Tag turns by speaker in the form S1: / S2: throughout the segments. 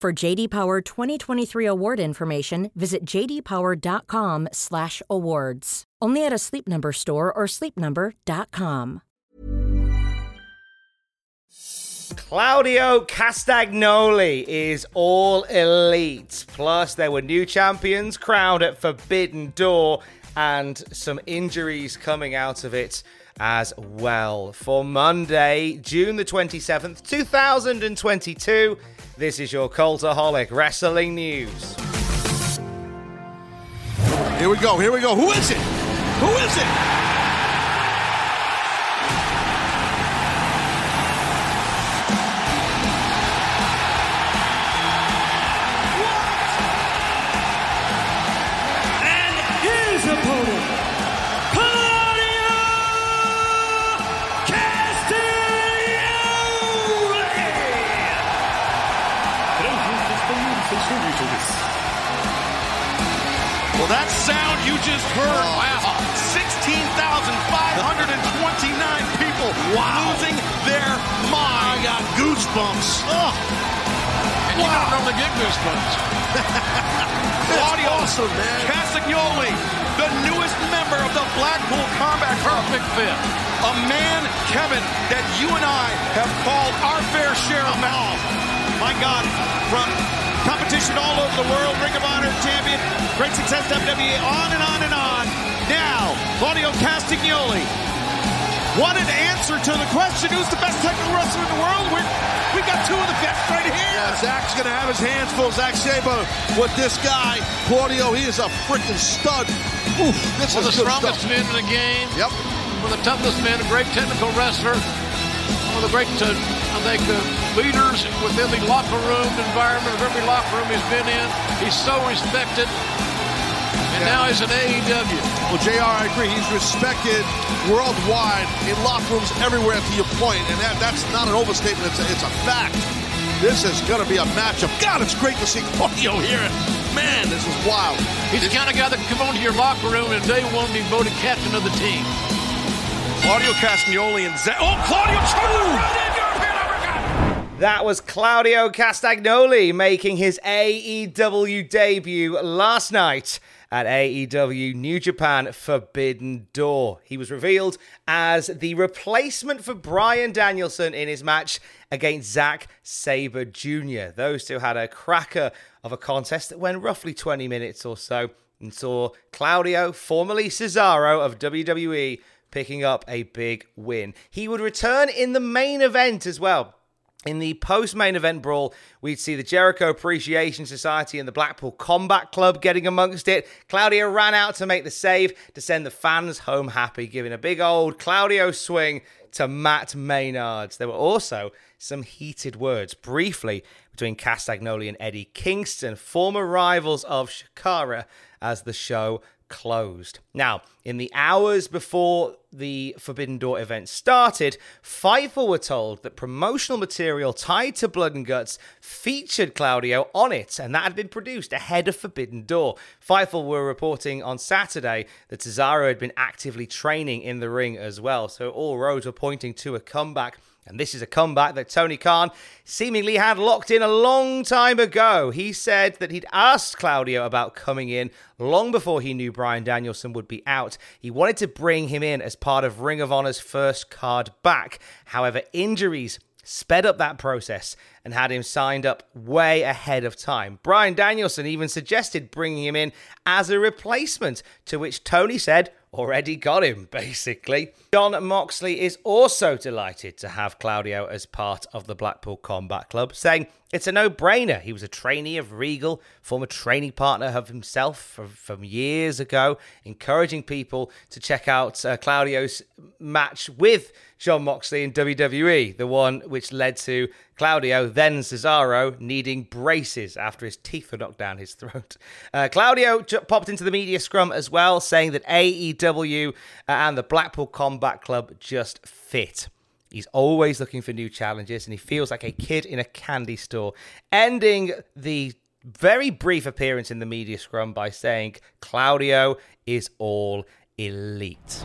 S1: For JD Power 2023 award information, visit jdpower.com/awards. Only at a Sleep Number store or sleepnumber.com.
S2: Claudio Castagnoli is all elite. Plus, there were new champions crowned at Forbidden Door and some injuries coming out of it as well. For Monday, June the 27th, 2022, this is your Cultaholic Wrestling News.
S3: Here we go, here we go. Who is it? Who is it? That sound you just heard. Wow. 16,529 people losing their mind. I got goosebumps. Ugh.
S4: And you don't normally get goosebumps.
S3: Claudio awesome, man. Castagnoli, the newest member of the Blackpool Combat Club.
S4: Perfect fit.
S3: A man, Kevin, that you and I have called our fair share of now. My God, from competition all over the world, Ring of Honor champion, great success WWE, on and on and on. Now, Claudio Castagnoli wanted to answer to the question, who's the best technical wrestler in the world? We're, we got two of the best right here.
S5: Yeah, Zack's going to have his hands full, Zack Sabre, with this guy. Claudio, he is a freaking stud. Oof, this
S4: One of
S5: is
S4: the strongest
S5: stuff.
S4: men in the game.
S5: Yep.
S4: One of the toughest men, a great technical wrestler. One of the great, uh, I think, uh, leaders within the locker room environment of every locker room he's been in. He's so respected. And now he's an AEW.
S5: Well, JR, I agree. He's respected worldwide in locker rooms everywhere to your point, and that, that's not an overstatement. It's a, it's a fact. This is going to be a matchup. God, it's great to see Claudio here. Man, this is wild.
S4: He's the kind of guy that can come into your locker room and day one be voted captain of the team.
S3: Claudio Castagnoli and Zack. Oh, Claudio Charlie!
S2: That was Claudio Castagnoli making his AEW debut last night at AEW New Japan Forbidden Door. He was revealed as the replacement for Bryan Danielson in his match against Zack Sabre Jr. Those two had a cracker of a contest that went roughly 20 minutes or so and saw Claudio, formerly Cesaro of WWE, picking up a big win. He would return in the main event as well. In the post main event brawl, we'd see the Jericho Appreciation Society and the Blackpool Combat Club getting amongst it. Claudio ran out to make the save to send the fans home happy, giving a big old Claudio swing to Matt Menard. There were also some heated words briefly between Castagnoli and Eddie Kingston, former rivals of Chikara, as the show closed. Now, in the hours before the Forbidden Door event started, Fightful were told that promotional material tied to Blood and Guts featured Claudio on it, and that had been produced ahead of Forbidden Door. Fightful were reporting on Saturday that Cesaro had been actively training in the ring as well, so all roads were pointing to a comeback. And this is a comeback that Tony Khan seemingly had locked in a long time ago. He said that he'd asked Claudio about coming in long before he knew Bryan Danielson would be out. He wanted to bring him in as part of Ring of Honor's first card back. However, injuries sped up that process and had him signed up way ahead of time. Bryan Danielson even suggested bringing him in as a replacement, to which Tony said, already got him, basically. Jon Moxley is also delighted to have Claudio as part of the Blackpool Combat Club, saying it's a no brainer. He was a trainee of Regal, former training partner of himself from, from years ago, encouraging people to check out uh, Claudio's match with Jon Moxley in WWE, the one which led to Claudio, then Cesaro, needing braces after his teeth were knocked down his throat. Uh, Claudio j- popped into the media scrum as well, saying that AEW uh, and the Blackpool Combat Club just fit. He's always looking for new challenges and he feels like a kid in a candy store, ending the very brief appearance in the media scrum by saying Claudio is all elite.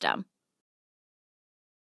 S6: system.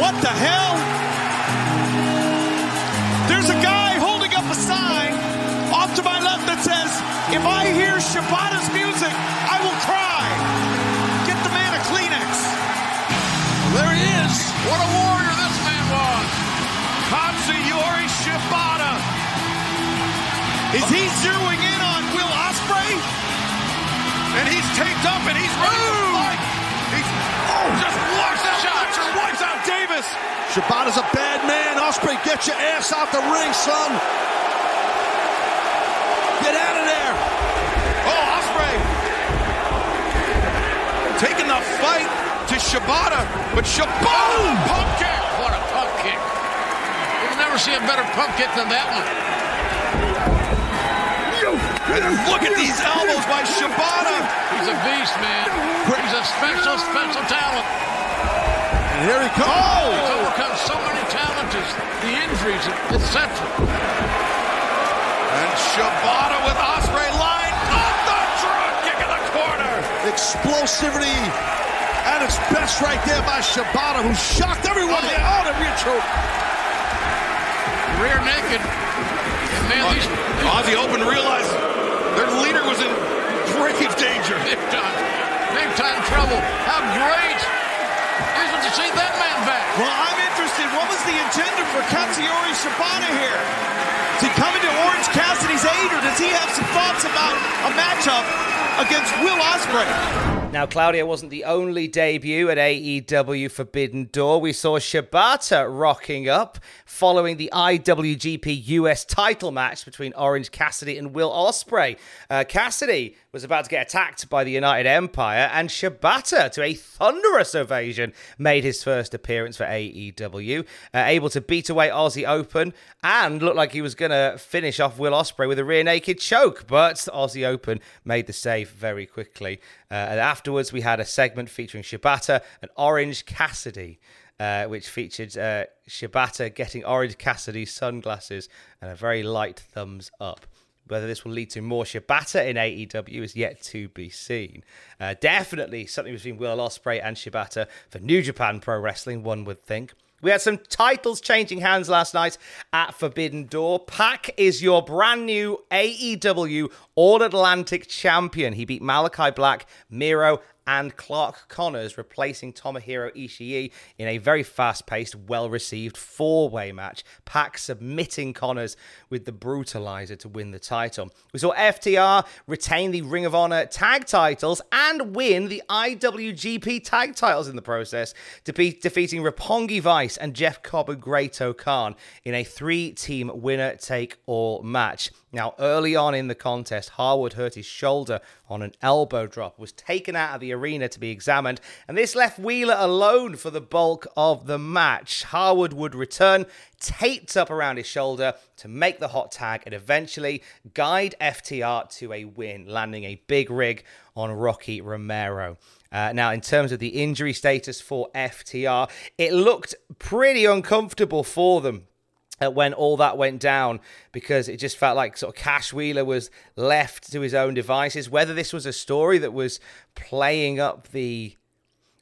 S3: What the hell? There's a guy holding up a sign off to my left that says, If I hear Shibata's music, I will cry. Get the man a Kleenex.
S5: There he is.
S4: What a warrior this man was.
S3: Katsuyori Shibata. Is he zeroing in? And he's taped up and he's ready to fight. He's oh, just wipes out Fletcher, wipes out Davis.
S5: Shibata's a bad man. Ospreay, get your ass out the ring, son. Get out of there.
S3: Oh, Ospreay taking the fight to Shibata, but Shibata
S4: Pump kick. What a pump kick. You'll never see a better pump kick than that one.
S3: And look at these elbows by Shibata.
S4: He's a beast, man. He's a special, special talent.
S5: And here he comes. Oh!
S4: He's overcome so many challenges, the injuries, etc.
S3: And Shibata with Ospreay line up the drop kick in the corner.
S5: Explosivity at its best right there by Shibata, who shocked everyone.
S3: Oh.
S5: Oh, the rear choke.
S4: Rear naked. And man, these
S3: Aussie oh, Open realized their leader was in grave danger.
S4: big time, big time trouble. How great is it to see that man back?
S3: Well, I'm interested. What was the agenda for Katsuyori Shibata here? Is he coming to Orange Cassidy's aid, or does he have some thoughts about a matchup against Will Ospreay?
S2: Now, Claudio wasn't the only debut at AEW Forbidden Door. We saw Shibata rocking up following the IWGP US title match between Orange Cassidy and Will Ospreay. Uh, Cassidy was about to get attacked by the United Empire, and Shibata, to a thunderous ovation, made his first appearance for AEW, uh, able to beat away Aussie Open and looked like he was going to finish off Will Ospreay with a rear naked choke, but Aussie Open made the save very quickly. Uh, and afterwards, we had a segment featuring Shibata and Orange Cassidy. Uh, which featured uh, Shibata getting Orange Cassidy's sunglasses and a very light thumbs up. Whether this will lead to more Shibata in AEW is yet to be seen. Uh, definitely something between Will Ospreay and Shibata for New Japan Pro Wrestling, one would think. We had some titles changing hands last night at Forbidden Door. Pac is your brand new AEW All Atlantic champion. He beat Malachi Black, Miro, and Clark Connors, replacing Tomohiro Ishii in a very fast paced, well received four way match. Pac submitting Connors with the brutalizer to win the title. We saw FTR retain the Ring of Honor tag titles and win the IWGP tag titles in the process, de- defeating Roppongi Vice and Jeff Cobb and Great Khan in a three team winner take all match. Now, early on in the contest, Harwood hurt his shoulder on an elbow drop, was taken out of the arena to be examined, and this left Wheeler alone for the bulk of the match. Harwood would return, taped up around his shoulder to make the hot tag and eventually guide FTR to a win, landing a big rig on Rocky Romero. Uh, now, in terms of the injury status for FTR, it looked pretty uncomfortable for them when all that went down because it just felt like sort of Cash Wheeler was left to his own devices. Whether this was a story that was playing up the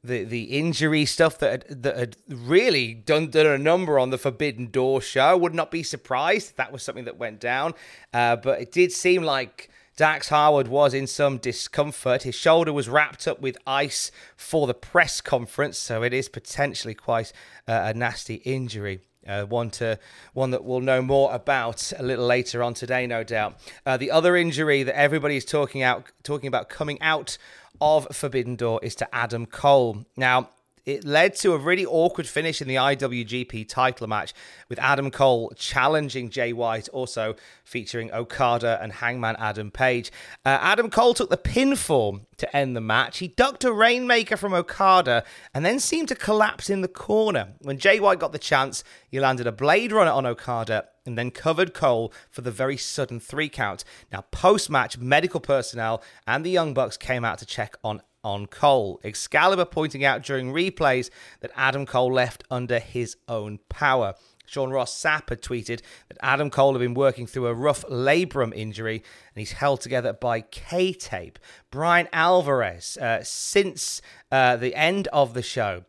S2: the the injury stuff that had, that had really done done a number on the Forbidden Door show, would not be surprised if that was something that went down. Uh, but it did seem like. Dax Harwood was in some discomfort. His shoulder was wrapped up with ice for the press conference, so it is potentially quite uh, a nasty injury. Uh, one to one that we'll know more about a little later on today, no doubt. Uh, the other injury that everybody's talking out talking about coming out of Forbidden Door is to Adam Cole. Now, it led to a really awkward finish in the IWGP title match with Adam Cole challenging Jay White, also featuring Okada and Hangman Adam Page. Uh, Adam Cole took the pinfall to end the match. He ducked a Rainmaker from Okada and then seemed to collapse in the corner. When Jay White got the chance, he landed a Blade Runner on Okada and then covered Cole for the very sudden three count. Now, post match, medical personnel and the Young Bucks came out to check on on Cole. Excalibur pointing out during replays that Adam Cole left under his own power. Sean Ross Sapp had tweeted that Adam Cole had been working through a rough labrum injury and he's held together by K tape. Bryan Alvarez, uh, since uh, the end of the show,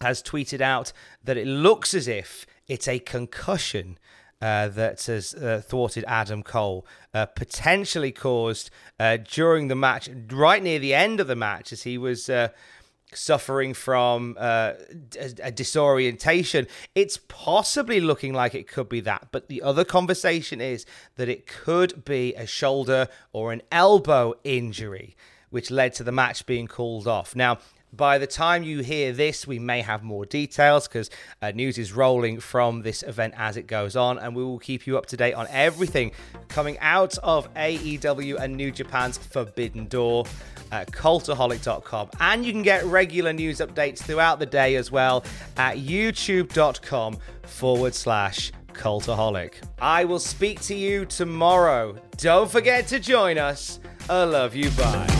S2: has tweeted out that it looks as if it's a concussion uh, that has uh, thwarted Adam Cole, uh, potentially caused uh, during the match, right near the end of the match, as he was uh, suffering from a, disorientation. It's possibly looking like it could be that, but the other conversation is that it could be a shoulder or an elbow injury. Which led to the match being called off. Now, by the time you hear this, we may have more details because uh, news is rolling from this event as it goes on, and we will keep you up to date on everything coming out of AEW and New Japan's Forbidden Door at cultaholic.com. And you can get regular news updates throughout the day as well at youtube.com forward slash cultaholic. I will speak to you tomorrow. Don't forget to join us. I love you. Bye.